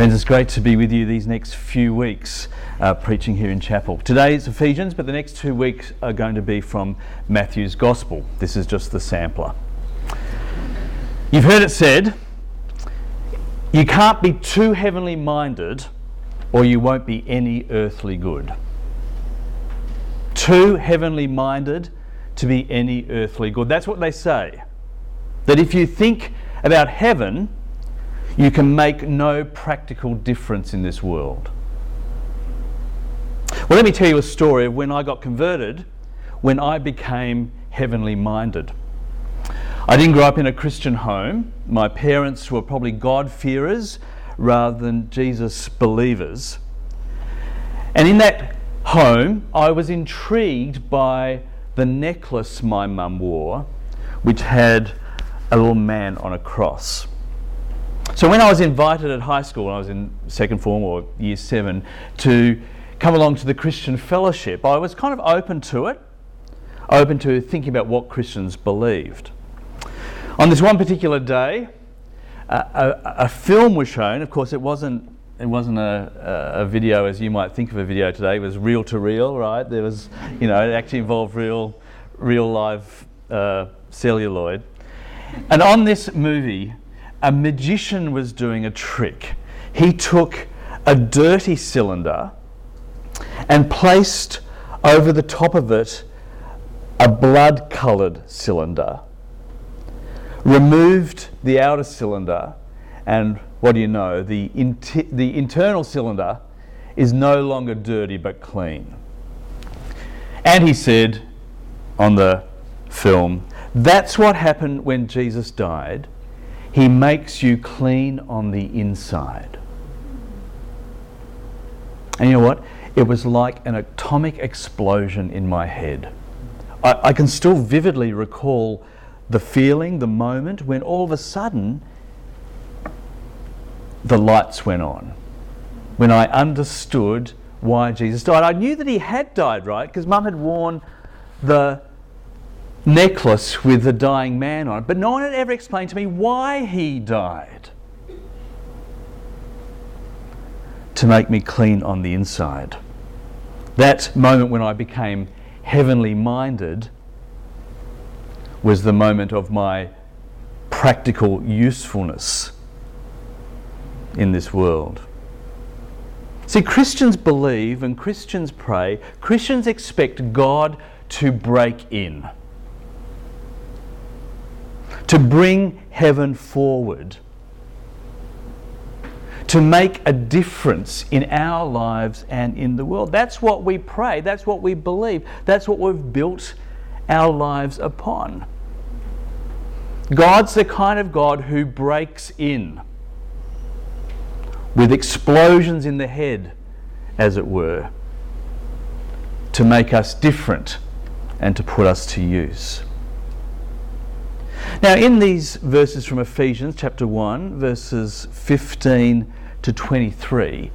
Friends, it's great to be with you these next few weeks uh, preaching here in chapel. Today is Ephesians, but the next two weeks are going to be from Matthew's Gospel. This is just the sampler. You've heard it said, you can't be too heavenly minded or you won't be any earthly good. Too heavenly minded to be any earthly good. That's what they say. That if you think about heaven, you can make no practical difference in this world. Well, let me tell you a story of when I got converted, when I became heavenly minded. I didn't grow up in a Christian home. My parents were probably God-fearers rather than Jesus believers. And in that home, I was intrigued by the necklace my mum wore, which had a little man on a cross. So when I was invited at high school, when I was in second form or year seven, to come along to the Christian fellowship, I was kind of open to it, open to thinking about what Christians believed. On this one particular day, a, a, a film was shown. Of course, it wasn't it wasn't a, a, video as you might think of a video today. It was reel to reel, right? There was, you know, it actually involved real, real live uh, celluloid. And on this movie, a magician was doing a trick. He took a dirty cylinder and placed over the top of it a blood coloured cylinder, removed the outer cylinder, and what do you know? The, the internal cylinder is no longer dirty but clean. And he said on the film, that's what happened when Jesus died he makes you clean on the inside. And you know what? It was like an atomic explosion in my head. I, I, can still vividly recall the feeling, the moment when all of a sudden the lights went on. When I understood why Jesus died. I knew that he had died, right? Because mum had worn the necklace with the dying man on it, but no one had ever explained to me why he died. To make me clean on the inside. That moment when I became heavenly minded was the moment of my practical usefulness in this world. See, Christians believe and Christians pray, Christians expect God to break in to bring heaven forward, to make a difference in our lives and in the world. That's what we pray, that's what we believe, that's what we've built our lives upon. God's the kind of God who breaks in with explosions in the head, as it were, to make us different and to put us to use. Now, in these verses from Ephesians chapter 1, verses 15 to 23,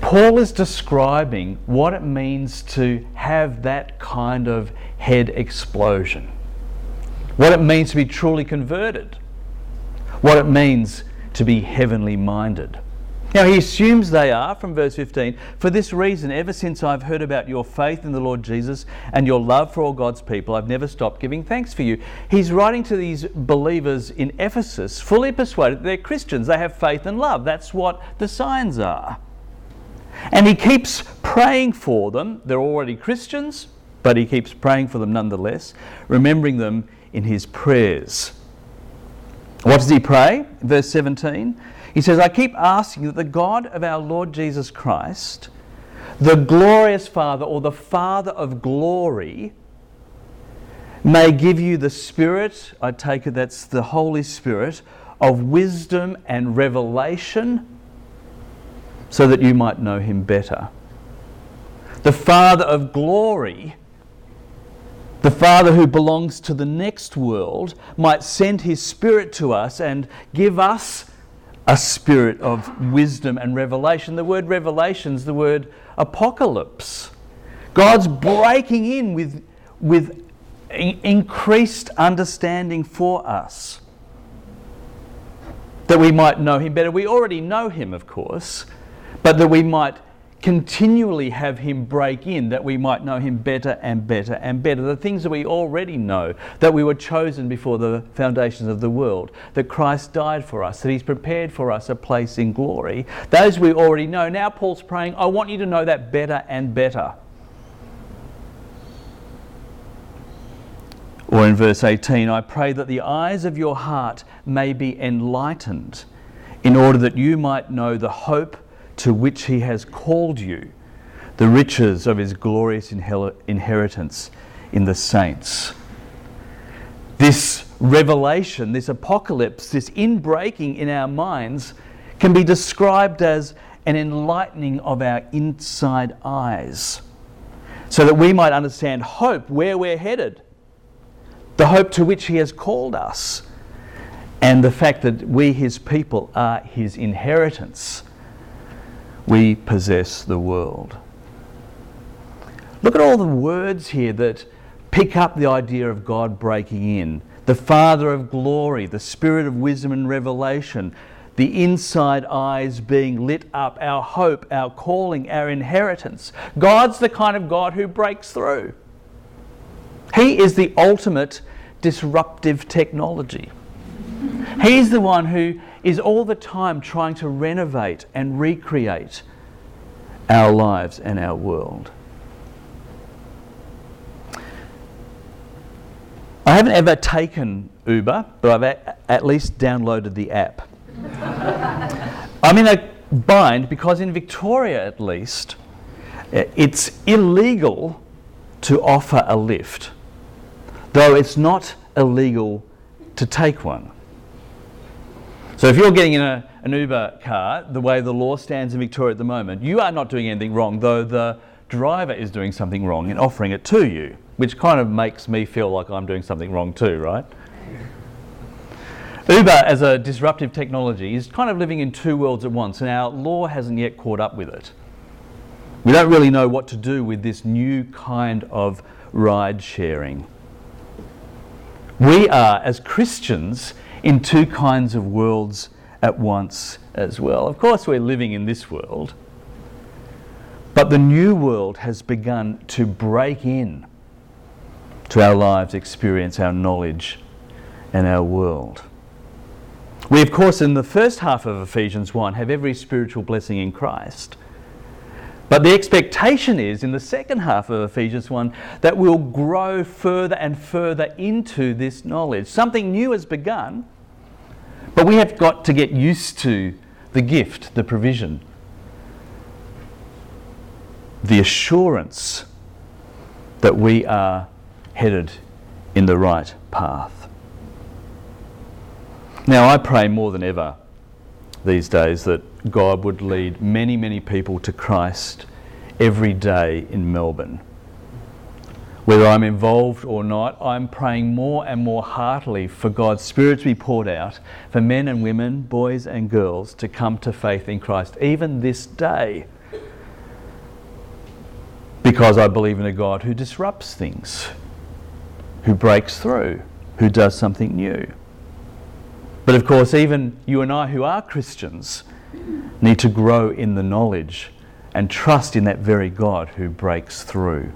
Paul is describing what it means to have that kind of head explosion, what it means to be truly converted, what it means to be heavenly minded. Now, he assumes they are, from verse 15, for this reason, ever since I've heard about your faith in the Lord Jesus and your love for all God's people, I've never stopped giving thanks for you. He's writing to these believers in Ephesus, fully persuaded they're Christians. They have faith and love. That's what the signs are. And he keeps praying for them. They're already Christians, but he keeps praying for them nonetheless, remembering them in his prayers. What does he pray? Verse 17 he says, I keep asking that the God of our Lord Jesus Christ, the glorious Father or the Father of glory, may give you the Spirit, I take it that's the Holy Spirit, of wisdom and revelation so that you might know Him better. The Father of glory, the Father who belongs to the next world, might send His Spirit to us and give us a spirit of wisdom and revelation. The word revelation is the word apocalypse. God's breaking in with, with increased understanding for us. that we might know him better. We already know him, of course, but that we might continually have him break in, that we might know him better and better and better. The things that we already know, that we were chosen before the foundations of the world, that Christ died for us, that he's prepared for us a place in glory, those we already know. Now Paul's praying, I want you to know that better and better. Or in verse 18, I pray that the eyes of your heart may be enlightened, in order that you might know the hope to which he has called you, the riches of his glorious inheritance in the saints. This revelation, this apocalypse, this inbreaking in our minds can be described as an enlightening of our inside eyes so that we might understand hope, where we're headed the hope to which He has called us, and the fact that we, His people, are His inheritance. We possess the world. Look at all the words here that pick up the idea of God breaking in. The Father of glory, the Spirit of wisdom and revelation, the inside eyes being lit up, our hope, our calling, our inheritance. God's the kind of God who breaks through. He is the ultimate disruptive technology. He's the one who is all the time trying to renovate and recreate our lives and our world. I haven't ever taken Uber, but I've at least downloaded the app. I'm in a bind because in Victoria, at least, it's illegal to offer a lift though it's not illegal to take one. So if you're getting in a, an Uber car, the way the law stands in Victoria at the moment, you are not doing anything wrong, though the driver is doing something wrong in offering it to you, which kind of makes me feel like I'm doing something wrong too, right? Uber, as a disruptive technology, is kind of living in two worlds at once, and our law hasn't yet caught up with it. We don't really know what to do with this new kind of ride sharing. We are, as Christians, in two kinds of worlds at once as well. Of course, we're living in this world, but the new world has begun to break in to our lives, experience, our knowledge, and our world. We, of course, in the first half of Ephesians 1, have every spiritual blessing in Christ. But the expectation is in the second half of Ephesians 1 that we'll grow further and further into this knowledge. Something new has begun, but we have got to get used to the gift, the provision, the assurance that we are headed in the right path. Now, I pray more than ever these days that God would lead many, many people to Christ every day in Melbourne. Whether I'm involved or not, I'm praying more and more heartily for God's Spirit to be poured out for men and women, boys and girls to come to faith in Christ, even this day. Because I believe in a God who disrupts things, who breaks through, who does something new. But of course, even you and I who are Christians need to grow in the knowledge and trust in that very God who breaks through.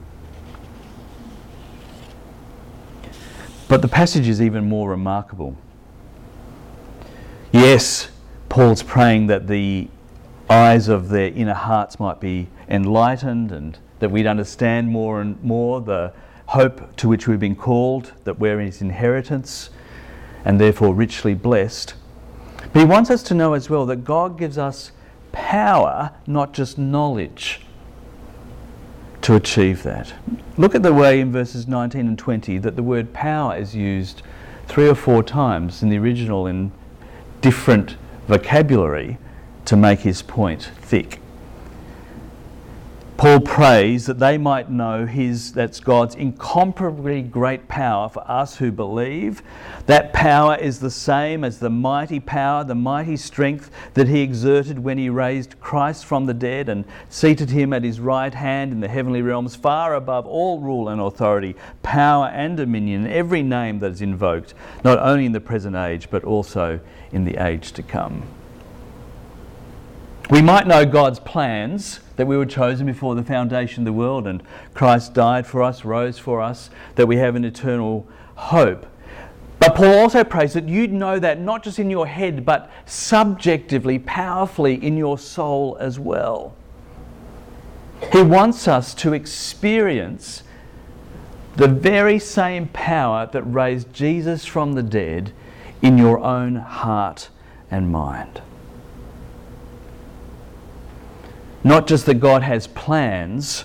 But the passage is even more remarkable. Yes, Paul's praying that the eyes of their inner hearts might be enlightened and that we'd understand more and more the hope to which we've been called, that we're his inheritance and therefore richly blessed. But he wants us to know as well that God gives us power, not just knowledge, to achieve that. Look at the way in verses 19 and 20 that the word power is used three or four times in the original in different vocabulary to make his point thick. Paul prays that they might know his that's God's incomparably great power for us who believe. That power is the same as the mighty power, the mighty strength that he exerted when he raised Christ from the dead and seated him at his right hand in the heavenly realms, far above all rule and authority, power and dominion, every name that is invoked, not only in the present age but also in the age to come. We might know God's plans that we were chosen before the foundation of the world and Christ died for us, rose for us, that we have an eternal hope. But Paul also prays that you'd know that not just in your head, but subjectively, powerfully in your soul as well. He wants us to experience the very same power that raised Jesus from the dead in your own heart and mind. Not just that God has plans,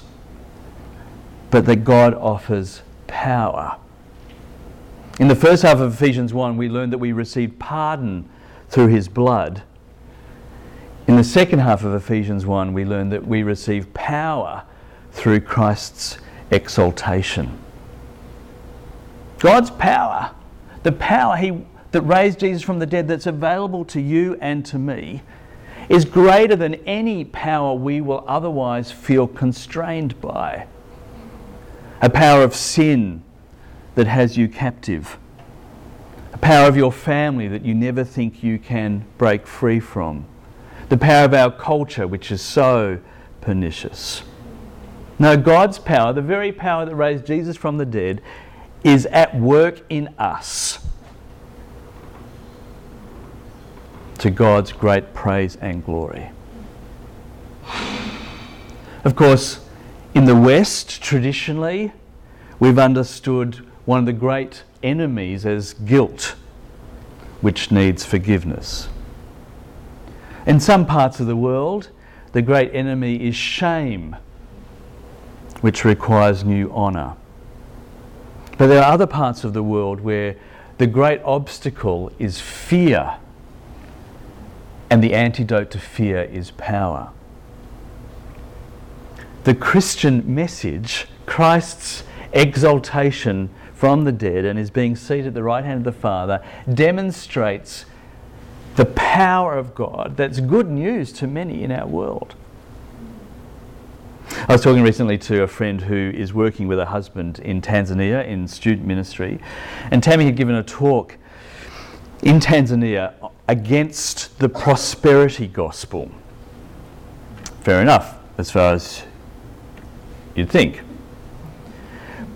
but that God offers power. In the first half of Ephesians 1, we learned that we received pardon through his blood. In the second half of Ephesians 1, we learned that we receive power through Christ's exaltation. God's power, the power he, that raised Jesus from the dead, that's available to you and to me, is greater than any power we will otherwise feel constrained by. A power of sin that has you captive, a power of your family that you never think you can break free from, the power of our culture, which is so pernicious. No, God's power, the very power that raised Jesus from the dead, is at work in us to God's great praise and glory. Of course, in the West, traditionally, we've understood one of the great enemies as guilt, which needs forgiveness. In some parts of the world, the great enemy is shame, which requires new honour. But there are other parts of the world where the great obstacle is fear and the antidote to fear is power. The Christian message, Christ's exaltation from the dead and his being seated at the right hand of the Father, demonstrates the power of God that's good news to many in our world. I was talking recently to a friend who is working with a husband in Tanzania in student ministry, and Tammy had given a talk in Tanzania against the prosperity gospel. Fair enough, as far as you'd think.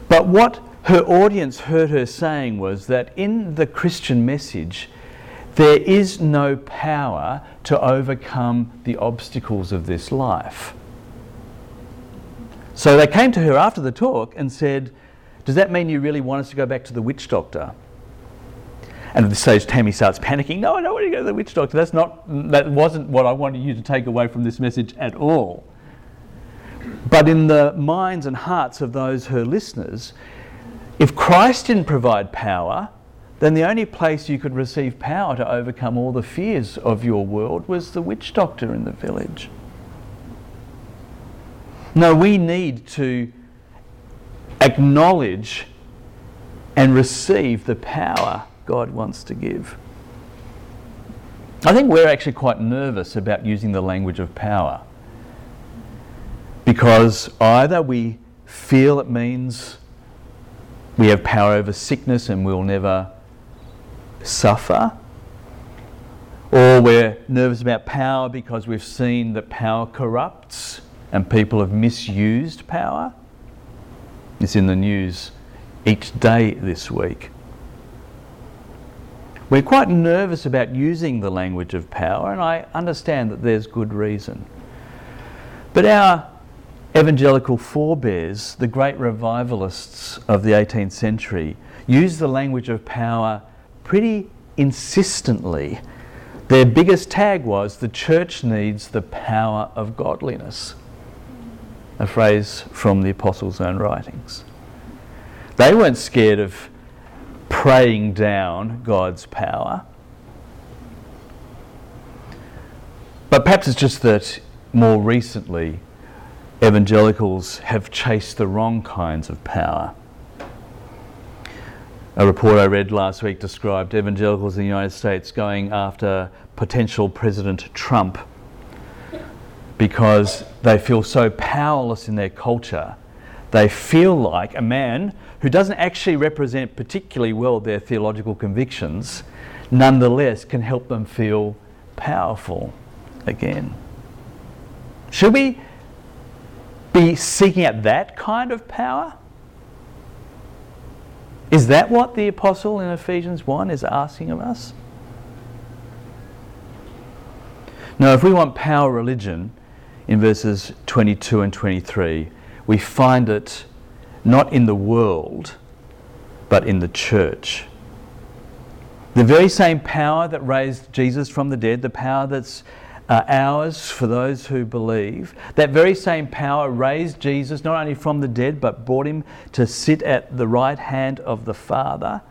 But what her audience heard her saying was that in the Christian message, there is no power to overcome the obstacles of this life. So they came to her after the talk and said, Does that mean you really want us to go back to the witch doctor? And at this stage, Tammy starts panicking. No, I don't want to go to the witch doctor. That's not, that wasn't what I wanted you to take away from this message at all. But in the minds and hearts of those her listeners, if Christ didn't provide power, then the only place you could receive power to overcome all the fears of your world was the witch doctor in the village. No, we need to acknowledge and receive the power God wants to give. I think we're actually quite nervous about using the language of power because either we feel it means we have power over sickness and we'll never suffer, or we're nervous about power because we've seen that power corrupts and people have misused power. It's in the news each day this week. We're quite nervous about using the language of power, and I understand that there's good reason. But our evangelical forebears, the great revivalists of the 18th century, used the language of power pretty insistently. Their biggest tag was the church needs the power of godliness, a phrase from the Apostles' own writings. They weren't scared of praying down God's power. But perhaps it's just that more recently, evangelicals have chased the wrong kinds of power. A report I read last week described evangelicals in the United States going after potential President Trump because they feel so powerless in their culture. They feel like a man who doesn't actually represent particularly well their theological convictions, nonetheless can help them feel powerful again. Should we be seeking out that kind of power? Is that what the apostle in Ephesians 1 is asking of us? Now, if we want power religion in verses 22 and 23, we find it not in the world, but in the church. The very same power that raised Jesus from the dead, the power that's uh, ours for those who believe. That very same power raised Jesus not only from the dead, but brought him to sit at the right hand of the Father,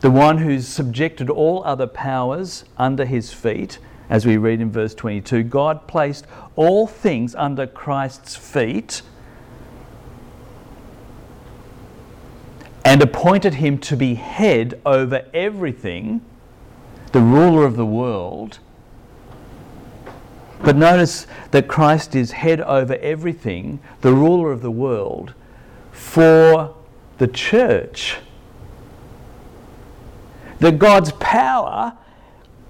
the one who's subjected all other powers under his feet. As we read in verse 22, God placed all things under Christ's feet and appointed him to be head over everything, the ruler of the world but notice that Christ is head over everything, the ruler of the world, for the church. That God's power,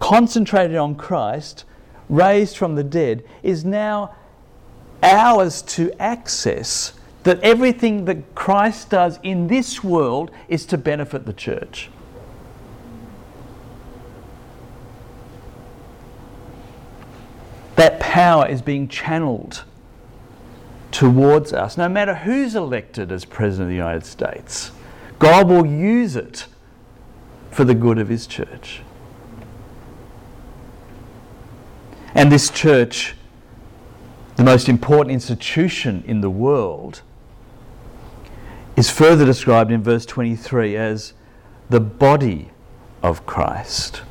concentrated on Christ, raised from the dead, is now ours to access. That everything that Christ does in this world is to benefit the church. that power is being channeled towards us, no matter who's elected as President of the United States. God will use it for the good of His church. And this church, the most important institution in the world, is further described in verse 23 as the body of Christ.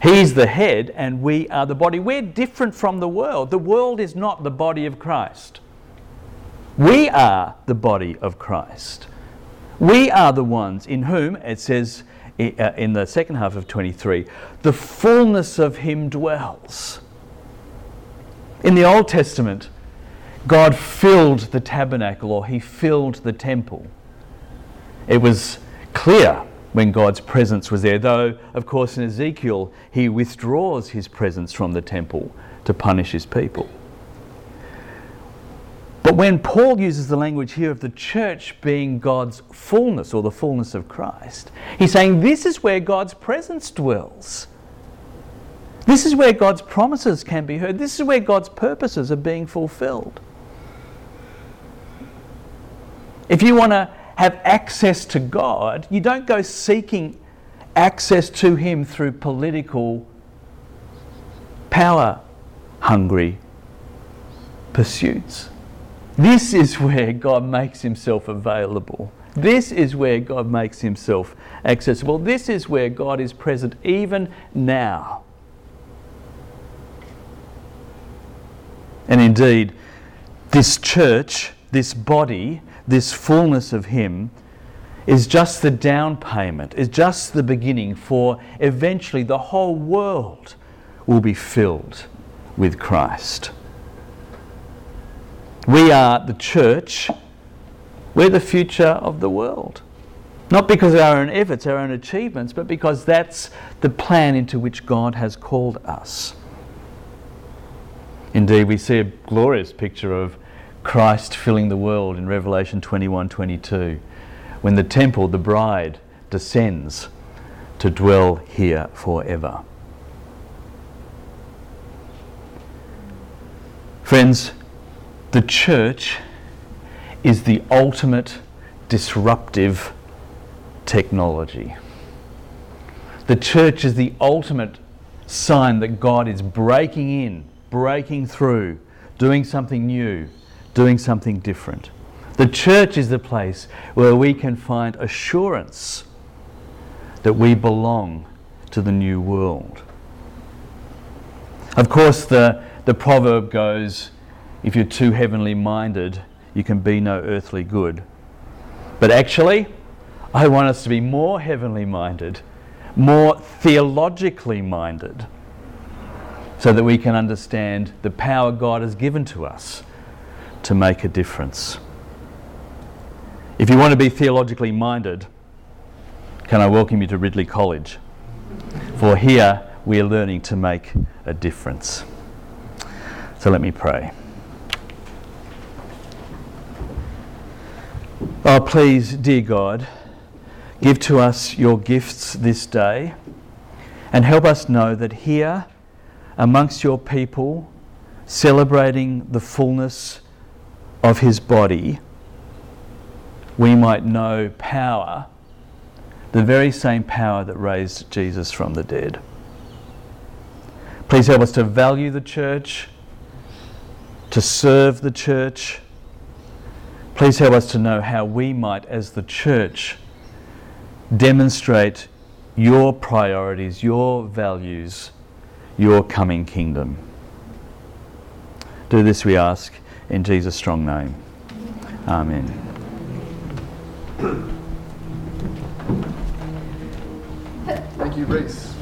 He's the head and we are the body. We're different from the world. The world is not the body of Christ. We are the body of Christ. We are the ones in whom, it says uh, in the second half of 23, the fullness of Him dwells. In the Old Testament, God filled the tabernacle or He filled the temple. It was clear when God's presence was there, though, of course, in Ezekiel, he withdraws his presence from the temple to punish his people. But when Paul uses the language here of the church being God's fullness or the fullness of Christ, he's saying this is where God's presence dwells. This is where God's promises can be heard. This is where God's purposes are being fulfilled. If you want to have access to God, you don't go seeking access to Him through political, power hungry pursuits. This is where God makes Himself available. This is where God makes Himself accessible. This is where God is present even now. And indeed, this church, this body, this fullness of Him is just the down payment, is just the beginning for eventually the whole world will be filled with Christ. We are the church, we're the future of the world. Not because of our own efforts, our own achievements, but because that's the plan into which God has called us. Indeed, we see a glorious picture of Christ filling the world in Revelation 21 22, when the temple, the bride, descends to dwell here forever. Friends, the church is the ultimate disruptive technology. The church is the ultimate sign that God is breaking in, breaking through, doing something new doing something different. The church is the place where we can find assurance that we belong to the new world. Of course, the, the proverb goes if you're too heavenly minded, you can be no earthly good. But actually, I want us to be more heavenly minded, more theologically minded, so that we can understand the power God has given to us to make a difference. If you want to be theologically minded, can I welcome you to Ridley College? For here we are learning to make a difference. So let me pray. Oh, please, dear God, give to us your gifts this day and help us know that here, amongst your people, celebrating the fullness of his body, we might know power, the very same power that raised Jesus from the dead. Please help us to value the church, to serve the church. Please help us to know how we might, as the church, demonstrate your priorities, your values, your coming kingdom. Do this, we ask, in Jesus' strong name. Amen. Thank you, Reese.